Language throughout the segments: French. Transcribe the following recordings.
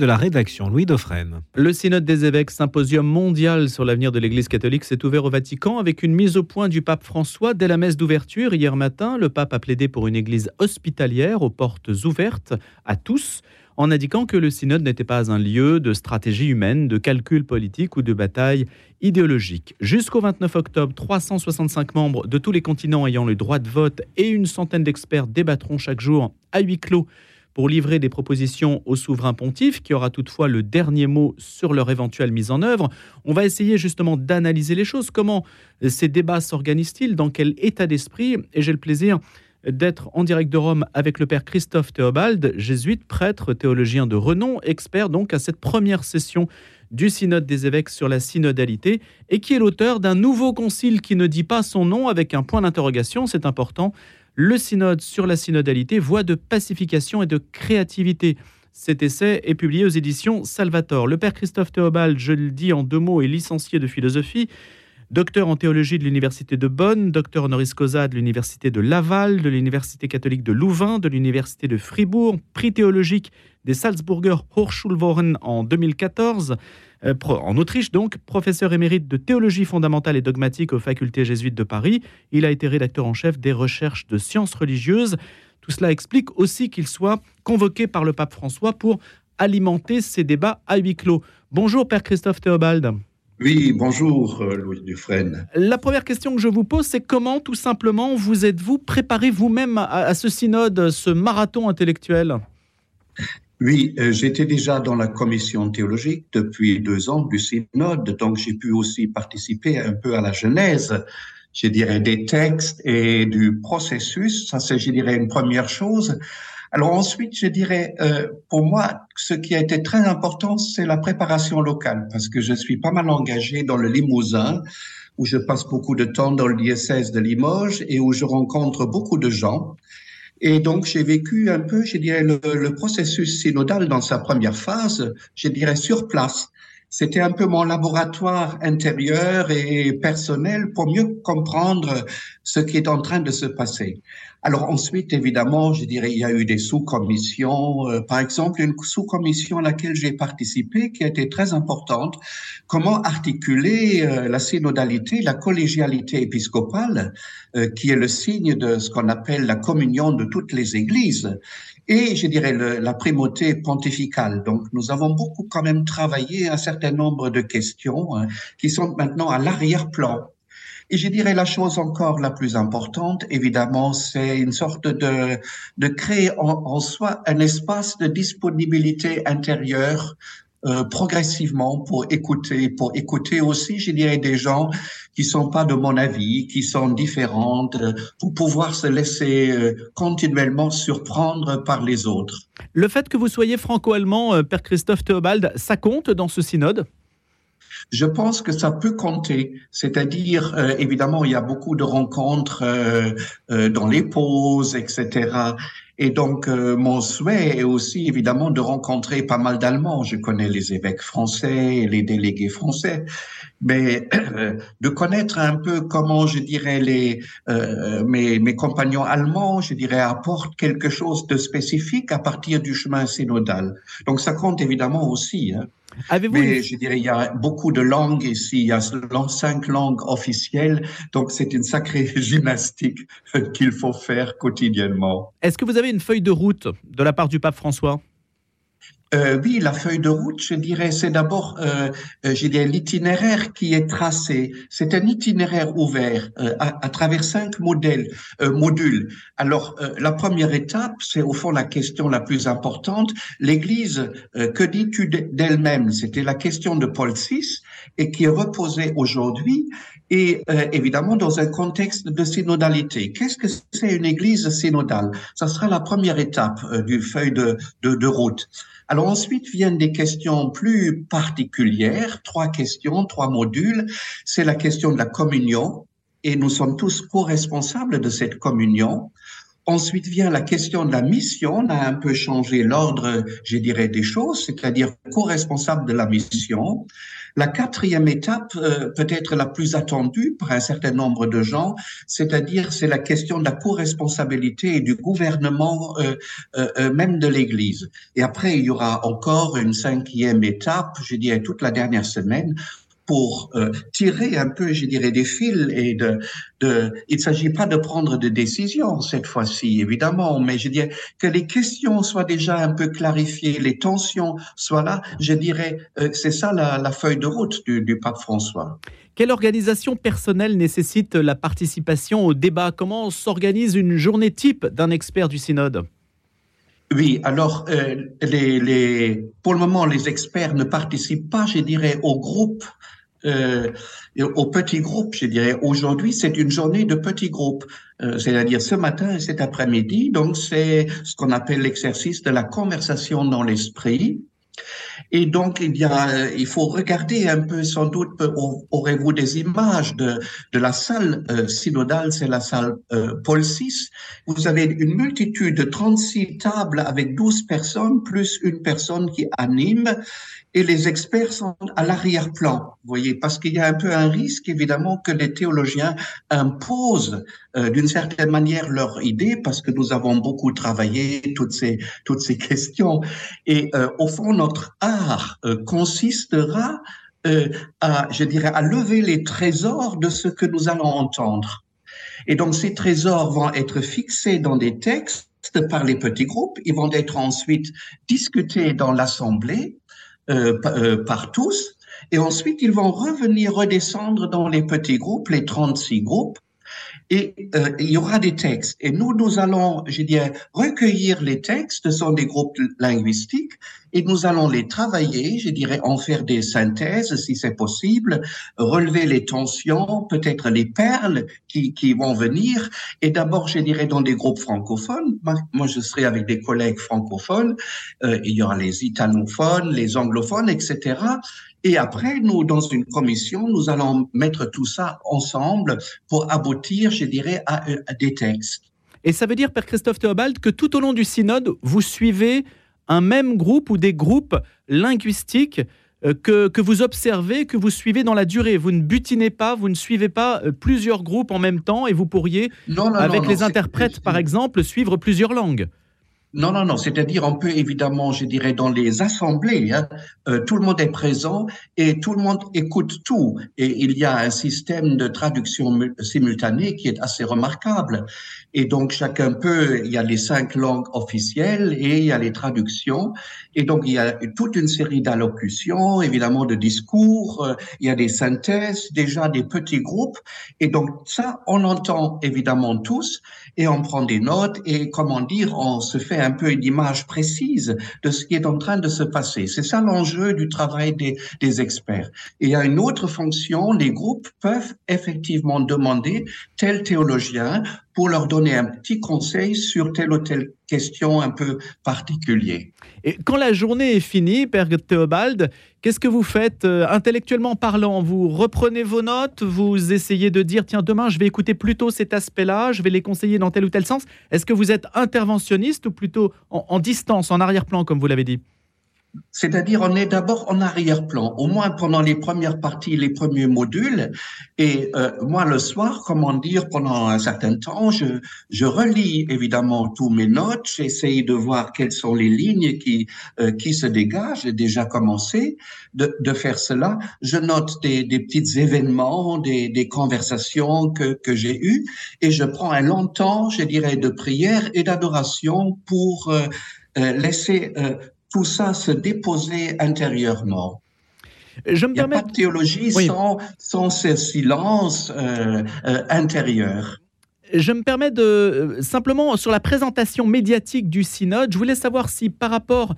de la rédaction Louis Dauphren. Le synode des évêques, symposium mondial sur l'avenir de l'Église catholique, s'est ouvert au Vatican avec une mise au point du pape François dès la messe d'ouverture. Hier matin, le pape a plaidé pour une Église hospitalière aux portes ouvertes à tous, en indiquant que le synode n'était pas un lieu de stratégie humaine, de calcul politique ou de bataille idéologique. Jusqu'au 29 octobre, 365 membres de tous les continents ayant le droit de vote et une centaine d'experts débattront chaque jour à huis clos pour livrer des propositions au souverain pontife, qui aura toutefois le dernier mot sur leur éventuelle mise en œuvre. On va essayer justement d'analyser les choses. Comment ces débats s'organisent-ils? Dans quel état d'esprit? Et j'ai le plaisir d'être en direct de Rome avec le père Christophe Théobald, jésuite, prêtre, théologien de renom, expert donc à cette première session du synode des évêques sur la synodalité et qui est l'auteur d'un nouveau concile qui ne dit pas son nom avec un point d'interrogation, c'est important, le synode sur la synodalité, voie de pacification et de créativité. Cet essai est publié aux éditions Salvator. Le père Christophe Théobald, je le dis en deux mots, est licencié de philosophie, docteur en théologie de l'Université de Bonn, docteur honoris causa de l'Université de Laval, de l'Université catholique de Louvain, de l'Université de Fribourg, prix théologique des Salzburger Hochschulwochen en 2014, euh, en Autriche donc, professeur émérite de théologie fondamentale et dogmatique aux facultés jésuites de Paris. Il a été rédacteur en chef des recherches de sciences religieuses. Tout cela explique aussi qu'il soit convoqué par le pape François pour alimenter ces débats à huis clos. Bonjour Père Christophe Théobald. Oui, bonjour euh, Louis Dufresne. La première question que je vous pose, c'est comment tout simplement vous êtes-vous préparé vous-même à ce synode, ce marathon intellectuel? Oui, euh, j'étais déjà dans la commission théologique depuis deux ans du synode, donc j'ai pu aussi participer un peu à la genèse, je dirais, des textes et du processus. Ça, c'est, je dirais, une première chose. Alors ensuite, je dirais, euh, pour moi, ce qui a été très important, c'est la préparation locale, parce que je suis pas mal engagé dans le Limousin, où je passe beaucoup de temps dans le diocèse de Limoges et où je rencontre beaucoup de gens. Et donc, j'ai vécu un peu, je dirais, le, le, processus synodal dans sa première phase, je dirais, sur place. C'était un peu mon laboratoire intérieur et personnel pour mieux comprendre ce qui est en train de se passer. Alors ensuite, évidemment, je dirais, il y a eu des sous-commissions. Euh, par exemple, une sous-commission à laquelle j'ai participé qui a été très importante. Comment articuler euh, la synodalité, la collégialité épiscopale, euh, qui est le signe de ce qu'on appelle la communion de toutes les églises et je dirais le, la primauté pontificale. Donc nous avons beaucoup quand même travaillé un certain nombre de questions hein, qui sont maintenant à l'arrière-plan. Et je dirais la chose encore la plus importante, évidemment, c'est une sorte de, de créer en, en soi un espace de disponibilité intérieure euh, progressivement pour écouter, pour écouter aussi, je dirais, des gens qui sont pas de mon avis, qui sont différentes, euh, pour pouvoir se laisser euh, continuellement surprendre par les autres. Le fait que vous soyez franco-allemand, Père Christophe Théobald, ça compte dans ce synode? Je pense que ça peut compter. C'est-à-dire, euh, évidemment, il y a beaucoup de rencontres euh, euh, dans les pauses, etc. Et donc, mon souhait est aussi, évidemment, de rencontrer pas mal d'Allemands. Je connais les évêques français les délégués français. Mais de connaître un peu comment, je dirais, les, mes, mes compagnons allemands, je dirais, apportent quelque chose de spécifique à partir du chemin synodal. Donc, ça compte évidemment aussi. Hein. Mais je dirais, il y a beaucoup de langues ici. Il y a cinq langues officielles. Donc, c'est une sacrée gymnastique qu'il faut faire quotidiennement. Est-ce que vous avez une feuille de route de la part du pape François? Euh, oui, la feuille de route, je dirais, c'est d'abord, euh, euh l'itinéraire qui est tracé. C'est un itinéraire ouvert euh, à, à, travers cinq modèles, euh, modules. Alors, euh, la première étape, c'est au fond la question la plus importante. L'Église, que dis-tu d'elle-même? C'était la question de Paul VI et qui est reposée aujourd'hui et évidemment dans un contexte de synodalité. Qu'est-ce que c'est une Église synodale? Ça sera la première étape du feuille de, de, de route. Alors ensuite viennent des questions plus particulières, trois questions, trois modules. C'est la question de la communion, et nous sommes tous co-responsables de cette communion. Ensuite vient la question de la mission. On a un peu changé l'ordre, je dirais, des choses, c'est-à-dire co-responsable de la mission. La quatrième étape, euh, peut-être la plus attendue par un certain nombre de gens, c'est-à-dire c'est la question de la co-responsabilité et du gouvernement euh, euh, même de l'Église. Et après, il y aura encore une cinquième étape, je dirais toute la dernière semaine, pour euh, tirer un peu, je dirais, des fils et de, de il ne s'agit pas de prendre de décisions cette fois-ci, évidemment, mais je dirais que les questions soient déjà un peu clarifiées, les tensions soient là. Je dirais, euh, c'est ça la, feuille de route du, du pape François. Quelle organisation personnelle nécessite la participation au débat? Comment s'organise une journée type d'un expert du synode? Oui, alors euh, les, les, pour le moment, les experts ne participent pas, je dirais, au groupe euh, au petit groupe, je dirais. Aujourd'hui, c'est une journée de petits groupes, euh, c'est-à-dire ce matin et cet après-midi. Donc, c'est ce qu'on appelle l'exercice de la conversation dans l'esprit. Et donc, il, y a, il faut regarder un peu, sans doute, aurez-vous des images de, de la salle euh, synodale, c'est la salle euh, Paul VI. Vous avez une multitude de 36 tables avec 12 personnes, plus une personne qui anime et les experts sont à l'arrière-plan, voyez, parce qu'il y a un peu un risque, évidemment, que les théologiens imposent euh, d'une certaine manière leur idée, parce que nous avons beaucoup travaillé toutes ces, toutes ces questions. Et euh, au fond, notre art euh, consistera à, je dirais, à lever les trésors de ce que nous allons entendre. Et donc, ces trésors vont être fixés dans des textes par les petits groupes. Ils vont être ensuite discutés dans l'assemblée euh, euh, par tous. Et ensuite, ils vont revenir redescendre dans les petits groupes, les 36 groupes, et euh, il y aura des textes. Et nous, nous allons, je dirais, recueillir les textes, ce sont des groupes linguistiques, et nous allons les travailler, je dirais, en faire des synthèses si c'est possible, relever les tensions, peut-être les perles qui, vont venir. Et d'abord, je dirais, dans des groupes francophones. Moi, je serai avec des collègues francophones. Euh, il y aura les italophones, les anglophones, etc. Et après, nous, dans une commission, nous allons mettre tout ça ensemble pour aboutir, je dirais, à, des textes. Et ça veut dire, Père Christophe Théobald, que tout au long du synode, vous suivez un même groupe ou des groupes linguistiques euh, que, que, vous observez, que vous suivez dans la durée. Vous ne butinez pas, vous ne suivez pas euh, plusieurs groupes en même temps et vous pourriez, avec les interprètes par exemple, suivre plusieurs langues. Non, non, non. C'est-à-dire, on peut évidemment, je dirais, dans les assemblées, hein, euh, tout le monde est présent et tout le monde écoute tout. Et il y a un système de traduction simultanée qui est assez remarquable. Et donc, chacun peut, il y a les cinq langues officielles et il y a les traductions. Et donc, il y a toute une série d'allocutions, évidemment, de discours. Euh, il y a des synthèses, déjà des petits groupes. Et donc, ça, on l'entend évidemment tous et on prend des notes et, comment dire, on se fait un peu une image précise de ce qui est en train de se passer. C'est ça l'enjeu du travail des, experts. Et il y a une autre fonction, les groupes peuvent effectivement demander tel théologien pour leur donner un petit conseil sur telle ou telle question un peu particulière. Et quand la journée est finie, Père Théobald, qu'est-ce que vous faites euh, intellectuellement parlant? Vous reprenez vos notes, vous essayez de dire tiens demain je vais écouter plutôt cet aspect-là, je vais les conseiller dans tel ou tel sens. Est-ce que vous êtes interventionniste ou plutôt en distance, en arrière-plan comme vous l'avez dit? C'est-à-dire, on est d'abord en arrière-plan, au moins pendant les premières parties, les premiers modules. Et euh, moi, le soir, comment dire, pendant un certain temps, je, je relis évidemment tous mes notes. J'essaye de voir quelles sont les lignes qui, euh, qui se dégagent. J'ai déjà commencé de, de faire cela. Je note des, des petits événements, des, des conversations que, que j'ai eues. Et je prends un long temps, je dirais, de prière et d'adoration pour euh, laisser tout ça se déposer intérieurement. Je me Il n'y a pas de théologie sans, sans, ce silence euh, euh, intérieur. Je me permets de euh, simplement sur la présentation médiatique du synode, je voulais savoir si par rapport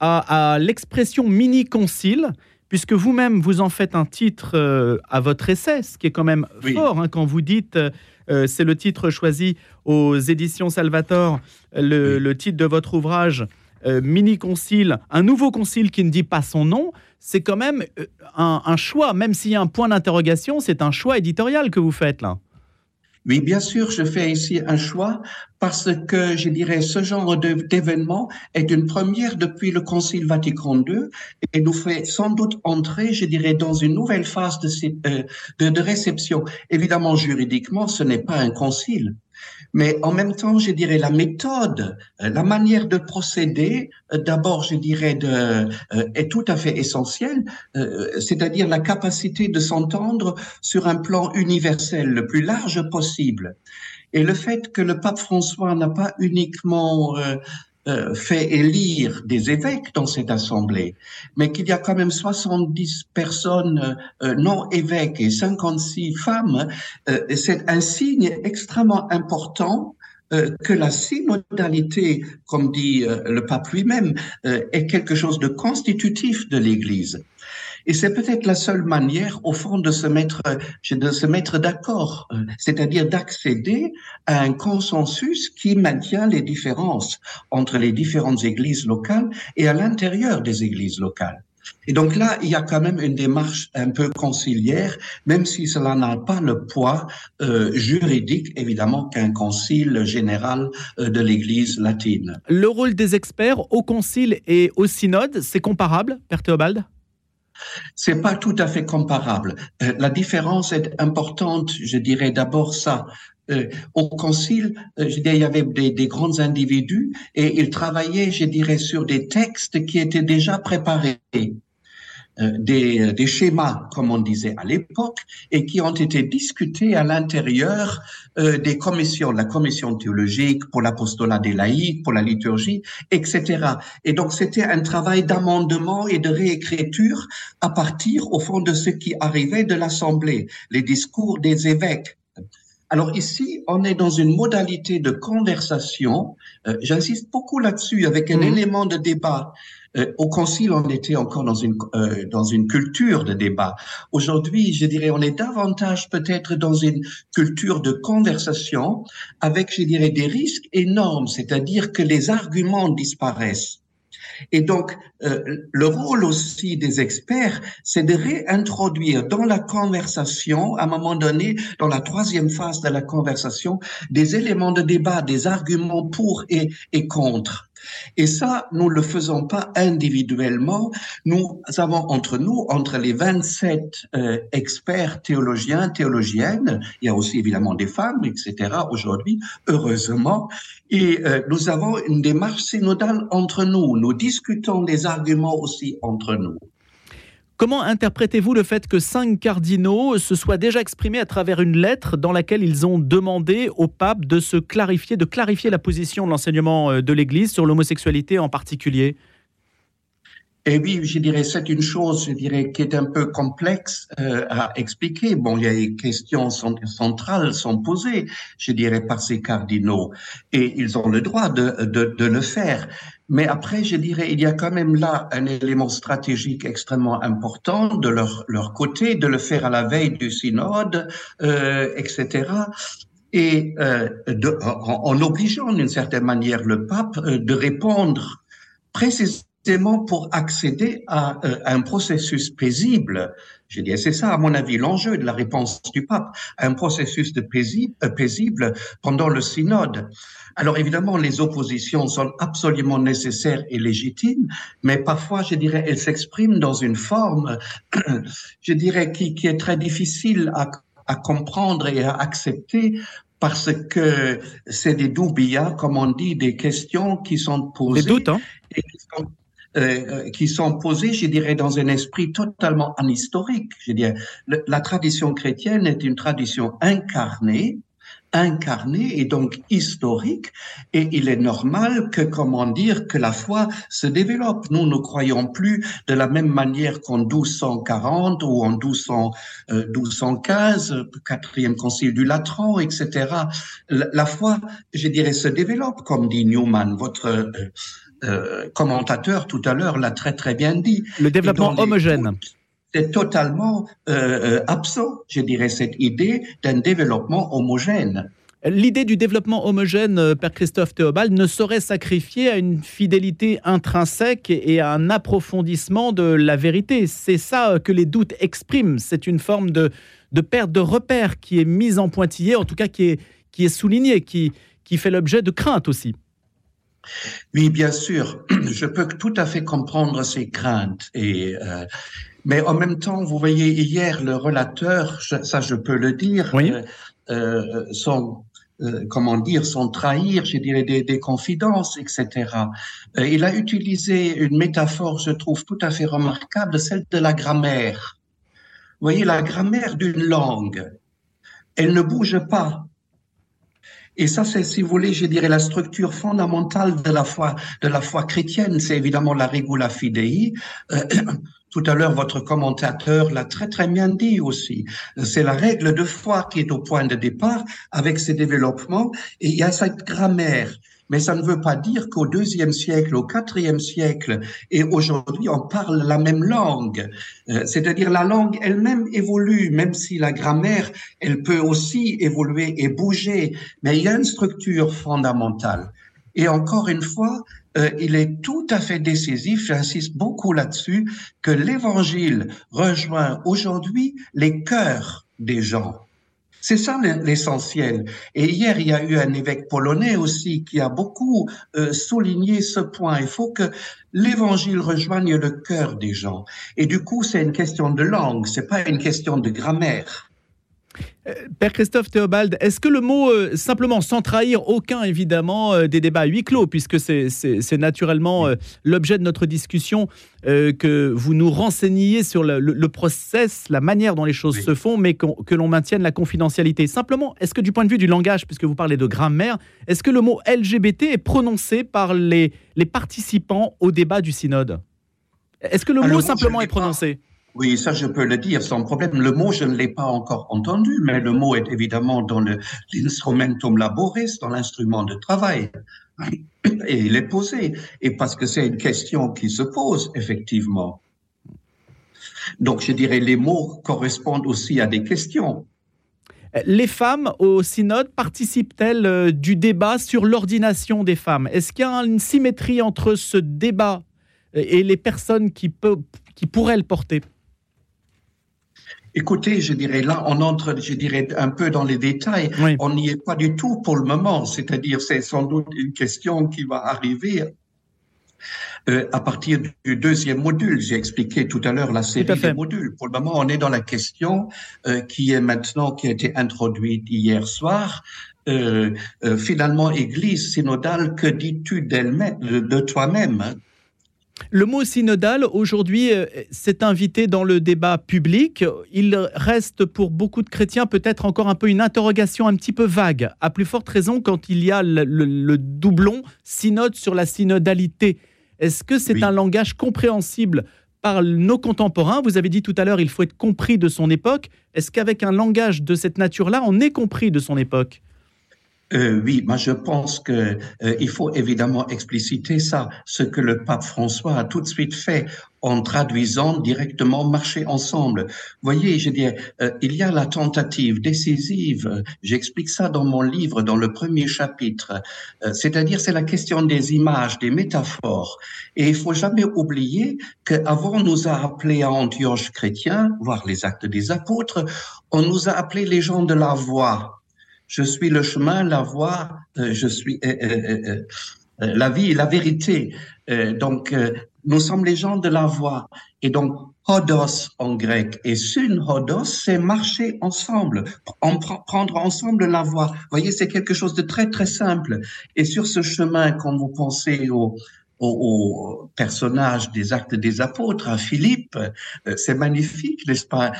à, l'expression mini-concile, puisque vous-même vous en faites un titre à votre essai, ce qui est quand même fort hein, quand vous dites, c'est le titre choisi aux éditions Salvator, le, le titre de votre ouvrage euh, mini-concile, un nouveau concile qui ne dit pas son nom, c'est quand même euh, un, choix, même s'il y a un point d'interrogation, c'est un choix éditorial que vous faites là. Oui, bien sûr, je fais ici un choix parce que, je dirais, ce genre d'événement est une première depuis le Concile Vatican II et nous fait sans doute entrer, je dirais, dans une nouvelle phase de, euh, de, de réception. Évidemment, juridiquement, ce n'est pas un concile. Mais en même temps, je dirais la méthode, euh, la manière de procéder, euh, d'abord, je dirais, de, est tout à fait essentielle, c'est-à-dire la capacité de s'entendre sur un plan universel le plus large possible. Et le fait que le pape François n'a pas uniquement euh, euh, fait élire des évêques dans cette assemblée, mais qu'il y a quand même 70 personnes euh, non évêques et 56 femmes, c'est un signe extrêmement important que la synodalité, comme dit le pape lui-même, est quelque chose de constitutif de l'Église. Et c'est peut-être la seule manière, au fond, de se mettre, de se mettre d'accord, euh, c'est-à-dire d'accéder à un consensus qui maintient les différences entre les différentes églises locales et à l'intérieur des églises locales. Et donc là, il y a quand même une démarche un peu conciliaire, même si cela n'a pas le poids euh, juridique, évidemment, qu'un concile général euh, de l'Église latine. Le rôle des experts au concile et au synode, c'est comparable, Père Théobald? C'est pas tout à fait comparable. Euh, la différence est importante, je dirais d'abord ça. Euh, au concile, euh, je dirais, il y avait des, des, grands individus et ils travaillaient, je dirais, sur des textes qui étaient déjà préparés. Euh, des, euh, des, schémas, comme on disait à l'époque, et qui ont été discutés à l'intérieur euh, des commissions, la commission théologique, pour l'apostolat des laïcs, pour la liturgie, etc. Et donc c'était un travail d'amendement et de réécriture à partir, au fond, de ce qui arrivait de l'Assemblée, les discours des évêques. Alors ici, on est dans une modalité de conversation. J'insiste beaucoup là-dessus, avec un mmh. élément de débat euh, au Concile, on était encore dans une euh, dans une culture de débat. Aujourd'hui, je dirais, on est davantage peut-être dans une culture de conversation, avec, je dirais, des risques énormes, c'est-à-dire que les arguments disparaissent. Et donc, euh, le rôle aussi des experts, c'est de réintroduire dans la conversation, à un moment donné, dans la troisième phase de la conversation, des éléments de débat, des arguments pour et, et contre. Et ça, nous ne le faisons pas individuellement. Nous avons entre nous, entre les 27 euh, experts théologiens, théologiennes, il y a aussi évidemment des femmes, etc. aujourd'hui, heureusement, et euh, nous avons une démarche synodale entre nous. Nous discutons les arguments aussi entre nous. Comment interprétez-vous le fait que cinq cardinaux se soient déjà exprimés à travers une lettre dans laquelle ils ont demandé au pape de se clarifier, de clarifier la position de l'enseignement euh, de l'Église sur l'homosexualité en particulier? Et oui, je dirais, c'est une chose, je dirais, qui est un peu complexe euh, à expliquer. Bon, il y a des questions centrales sont posées, je dirais, par ces cardinaux, et ils ont le droit de, de, de le faire. Mais après, je dirais, il y a quand même là un élément stratégique extrêmement important de leur, leur côté, de le faire à la veille du synode, euh, etc. Et euh, de, en, en, obligeant d'une certaine manière le pape euh, de répondre précisément pour accéder à, euh, un processus paisible. Je dis, c'est ça, à mon avis, l'enjeu de la réponse du pape, un processus de paisible, euh, paisible pendant le synode. Alors évidemment, les oppositions sont absolument nécessaires et légitimes, mais parfois, je dirais, elles s'expriment dans une forme, je dirais, qui, qui est très difficile à, à comprendre et à accepter parce que c'est des doubillas, comme on dit, des questions qui sont posées. Des doutes, hein et qui sont euh, qui sont posées, je dirais, dans un esprit totalement anhistorique. Je dirais, la tradition chrétienne est une tradition incarnée, incarnée et donc historique, et il est normal que, comment dire, que la foi se développe. Nous ne croyons plus de la même manière qu'en 1240 ou en 1200, euh, 1215, quatrième concile du Latran, etc. La, la, foi, je dirais, se développe, comme dit Newman, votre euh, euh, commentateur tout à l'heure l'a très très bien dit. Le développement homogène. C'est totalement euh, euh, absent, je dirais, cette idée d'un développement homogène. L'idée du développement homogène, Père Christophe Théobald, ne saurait sacrifier à une fidélité intrinsèque et à un approfondissement de la vérité. C'est ça que les doutes expriment. C'est une forme de, de perte de repères qui est mise en pointillé, en tout cas qui est, qui est soulignée, qui, qui fait l'objet de craintes aussi. Oui, bien sûr, je peux tout à fait comprendre ces craintes. Et, euh, mais en même temps, vous voyez, hier, le relateur, ça je peux le dire, oui. euh, euh, son, euh, comment dire, sans trahir, je dirais, des, des confidences, etc. Euh, il a utilisé une métaphore, je trouve, tout à fait remarquable, celle de la grammaire. Vous voyez, la grammaire d'une langue, elle ne bouge pas. Et ça, c'est, si vous voulez, je dirais, la structure fondamentale de la foi, de la foi chrétienne. C'est évidemment la regula fidei. Euh, tout à l'heure, votre commentateur l'a très très bien dit aussi. C'est la règle de foi qui est au point de départ avec ses développements et il y a cette grammaire. Mais ça ne veut pas dire qu'au deuxième siècle, au quatrième siècle et aujourd'hui, on parle la même langue. Euh, c'est-à-dire la langue elle-même évolue, même si la grammaire, elle peut aussi évoluer et bouger. Mais il y a une structure fondamentale. Et encore une fois, euh, il est tout à fait décisif, j'insiste beaucoup là-dessus, que l'Évangile rejoint aujourd'hui les cœurs des gens. C'est ça l'essentiel. Et hier, il y a eu un évêque polonais aussi qui a beaucoup euh, souligné ce point. Il faut que l'évangile rejoigne le cœur des gens. Et du coup, c'est une question de langue, c'est pas une question de grammaire. Euh, Père Christophe Théobald, est-ce que le mot, euh, simplement sans trahir aucun évidemment euh, des débats à huis clos, puisque c'est naturellement euh, l'objet de notre discussion, que vous nous renseigniez sur le, le, le, process, la manière dont les choses oui. se font, mais qu que l'on maintienne la confidentialité? Simplement, est-ce que du point de vue du langage, puisque vous parlez de grammaire, est-ce que le mot LGBT est prononcé par les, les participants au débat du synode? Est-ce que le Alors, mot simplement est prononcé? pas. Oui, ça je peux le dire sans problème. Le mot, je ne l'ai pas encore entendu, mais le mot est évidemment dans l'instrumentum laboris, dans l'instrument de travail. Et il est posé. Et parce que c'est une question qui se pose, effectivement. Donc je dirais les mots correspondent aussi à des questions. Les femmes au synode participent-elles euh, du débat sur l'ordination des femmes? Est-ce qu'il y a une symétrie entre ce débat et les personnes qui, qui pourraient le porter? Écoutez, je dirais là, on entre, je dirais, un peu dans les détails. Oui. On n'y est pas du tout pour le moment. C'est-à-dire, c'est sans doute une question qui va arriver euh, à partir du deuxième module. J'ai expliqué tout à l'heure la série des modules. Pour le moment, on est dans la question euh, qui est maintenant, qui a été introduite hier soir. Euh, euh finalement, Église synodale, que dis-tu d'elle-même, de, de toi-même hein? Le mot synodal, aujourd'hui, euh, s'est invité dans le débat public. Il reste pour beaucoup de chrétiens peut-être encore un peu une interrogation un petit peu vague, à plus forte raison quand il y a le, le, le doublon synode sur la synodalité. Est-ce que c'est oui. un langage compréhensible par nos contemporains? Vous avez dit tout à l'heure, il faut être compris de son époque. Est-ce qu'avec un langage de cette nature-là, on est compris de son époque? Euh, oui, moi je pense que euh, il faut évidemment expliciter ça, ce que le pape François a tout de suite fait en traduisant directement marcher ensemble. Voyez, je dis, euh, il y a la tentative décisive. J'explique ça dans mon livre, dans le premier chapitre. Euh, C'est-à-dire, c'est la question des images, des métaphores. Et il faut jamais oublier qu'avant, on nous a appelés à Antioche chrétien, voir les actes des apôtres, on nous a appelés les gens de la voix je suis le chemin, la voie, euh, je suis euh, euh, la vie et la vérité. donc, nous sommes les gens de la voie. Et donc, hodos en grec et sun hodos, c'est marcher ensemble, en prendre ensemble la voie. Vous voyez, c'est quelque chose de très, très simple. Et sur ce chemin, quand vous pensez au, au, personnage des actes des apôtres, à Philippe, c'est magnifique, n'est-ce pas?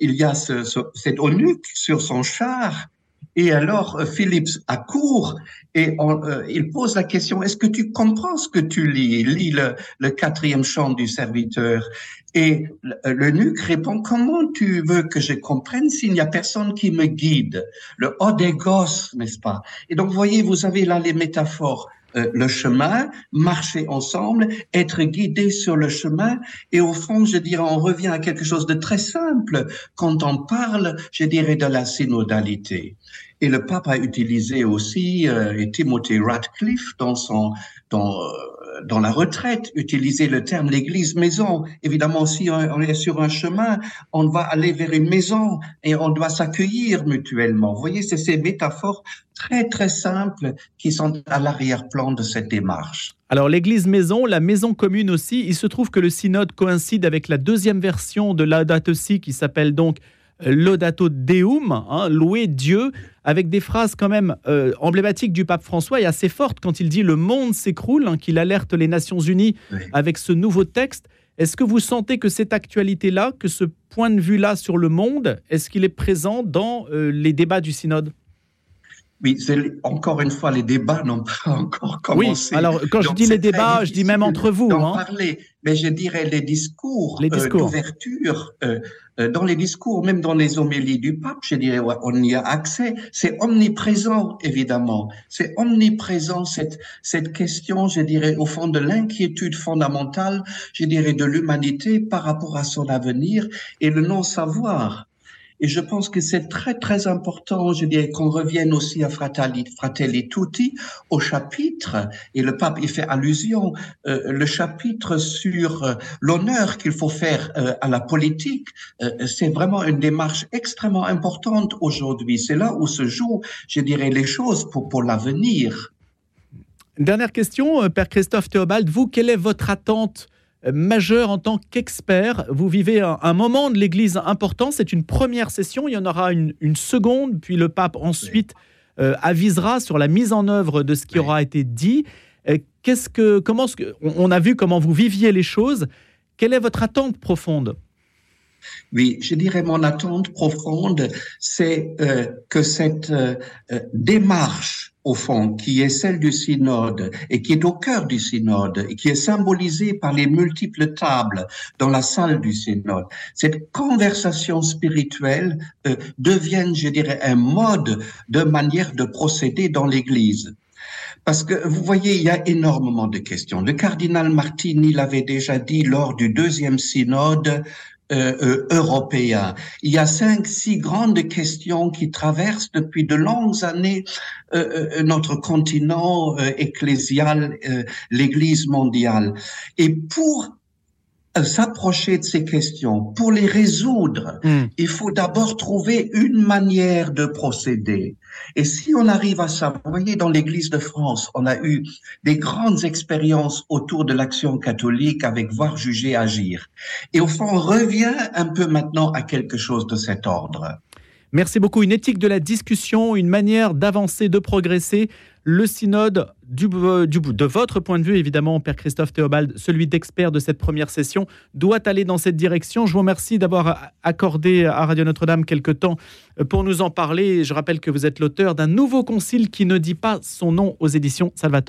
Il y a ce, ce, cet eunuque sur son char et alors, euh, Philippe accourt et euh, il pose la question, est-ce que tu comprends ce que tu lis? Lis le, le quatrième chant du serviteur. Et l'eunuque répond, comment tu veux que je comprenne s'il n'y a personne qui me guide? Le odégos, n'est-ce pas? Et donc, voyez, vous avez là les métaphores euh, le chemin, marcher ensemble, être guidé sur le chemin. Et au fond, je dirais, on revient à quelque chose de très simple quand on parle, je dirais, de la synodalité. Et le pape a utilisé aussi, euh, et Timothy Radcliffe, dans son, dans, euh, dans la retraite, utiliser le terme l'église maison. Évidemment, si on est sur un chemin, on va aller vers une maison et on doit s'accueillir mutuellement. Vous voyez, c'est ces métaphores très très simples qui sont à l'arrière-plan de cette démarche. Alors l'église maison, la maison commune aussi, il se trouve que le synode coïncide avec la deuxième version de Laudato Si qui s'appelle donc Laudato Deum, hein, louer Dieu, avec des phrases quand même euh, emblématiques du pape François et assez fortes quand il dit le monde s'écroule, hein, qu'il alerte les Nations Unies avec ce nouveau texte. Est-ce que vous sentez que cette actualité-là, que ce point de vue-là sur le monde, est-ce qu'il est présent dans euh, les débats du synode? Oui, encore une fois, les débats n'ont pas encore commencé. Oui, alors quand je dis les débats, je dis même entre vous. Hein. parler, mais je dirais les discours, les euh, discours. d'ouverture, euh, euh, dans les discours, même dans les homélies du pape, je dirais, on y a accès. C'est omniprésent, évidemment. C'est omniprésent cette cette question, je dirais, au fond de l'inquiétude fondamentale, je dirais, de l'humanité par rapport à son avenir et le non-savoir. Et je pense que c'est très, très important, je dirais, qu'on revienne aussi à Fratelli, Tutti, au chapitre, et le pape y fait allusion, euh, le chapitre sur euh, l'honneur qu'il faut faire euh, à la politique. c'est vraiment une démarche extrêmement importante aujourd'hui. C'est là où se jouent, je dirais, les choses pour, pour l'avenir. Dernière question, Père Christophe Théobald, vous, quelle est votre attente majeur en tant qu'expert. Vous vivez un, moment de l'Église important. C'est une première session. Il y en aura une, seconde, puis le pape ensuite euh, avisera sur la mise en œuvre de ce qui aura été dit. Euh, qu'est-ce que, comment, on a vu comment vous viviez les choses. Quelle est votre attente profonde? Oui, je dirais mon attente profonde, c'est euh, que cette démarche, au fond, qui est celle du synode et qui est au cœur du synode et qui est symbolisée par les multiples tables dans la salle du synode, cette conversation spirituelle devienne, je dirais, un mode de manière de procéder dans l'Église. Parce que vous voyez, il y a énormément de questions. Le cardinal Martini l'avait déjà dit lors du deuxième synode, euh, euh, européen. Il y a cinq, six grandes questions qui traversent depuis de longues années euh, euh notre continent euh, ecclésial, l'Église mondiale. Et pour s'approcher de ces questions, pour les résoudre, hmm. il faut d'abord trouver une manière de procéder. Et si on arrive à ça, vous voyez, dans l'Église de France, on a eu des grandes expériences autour de l'action catholique avec voir, juger, agir. Et au fond, on revient un peu maintenant à quelque chose de cet ordre. Merci beaucoup. Une éthique de la discussion, une manière d'avancer, de progresser. Le synode, de votre point de vue, évidemment, Père Christophe Théobald, celui d'expert de cette première session, doit aller dans cette direction. Je vous remercie d'avoir accordé à Radio Notre-Dame quelques temps pour nous en parler. Je rappelle que vous êtes l'auteur d'un nouveau concile qui ne dit pas son nom aux éditions Salvatore.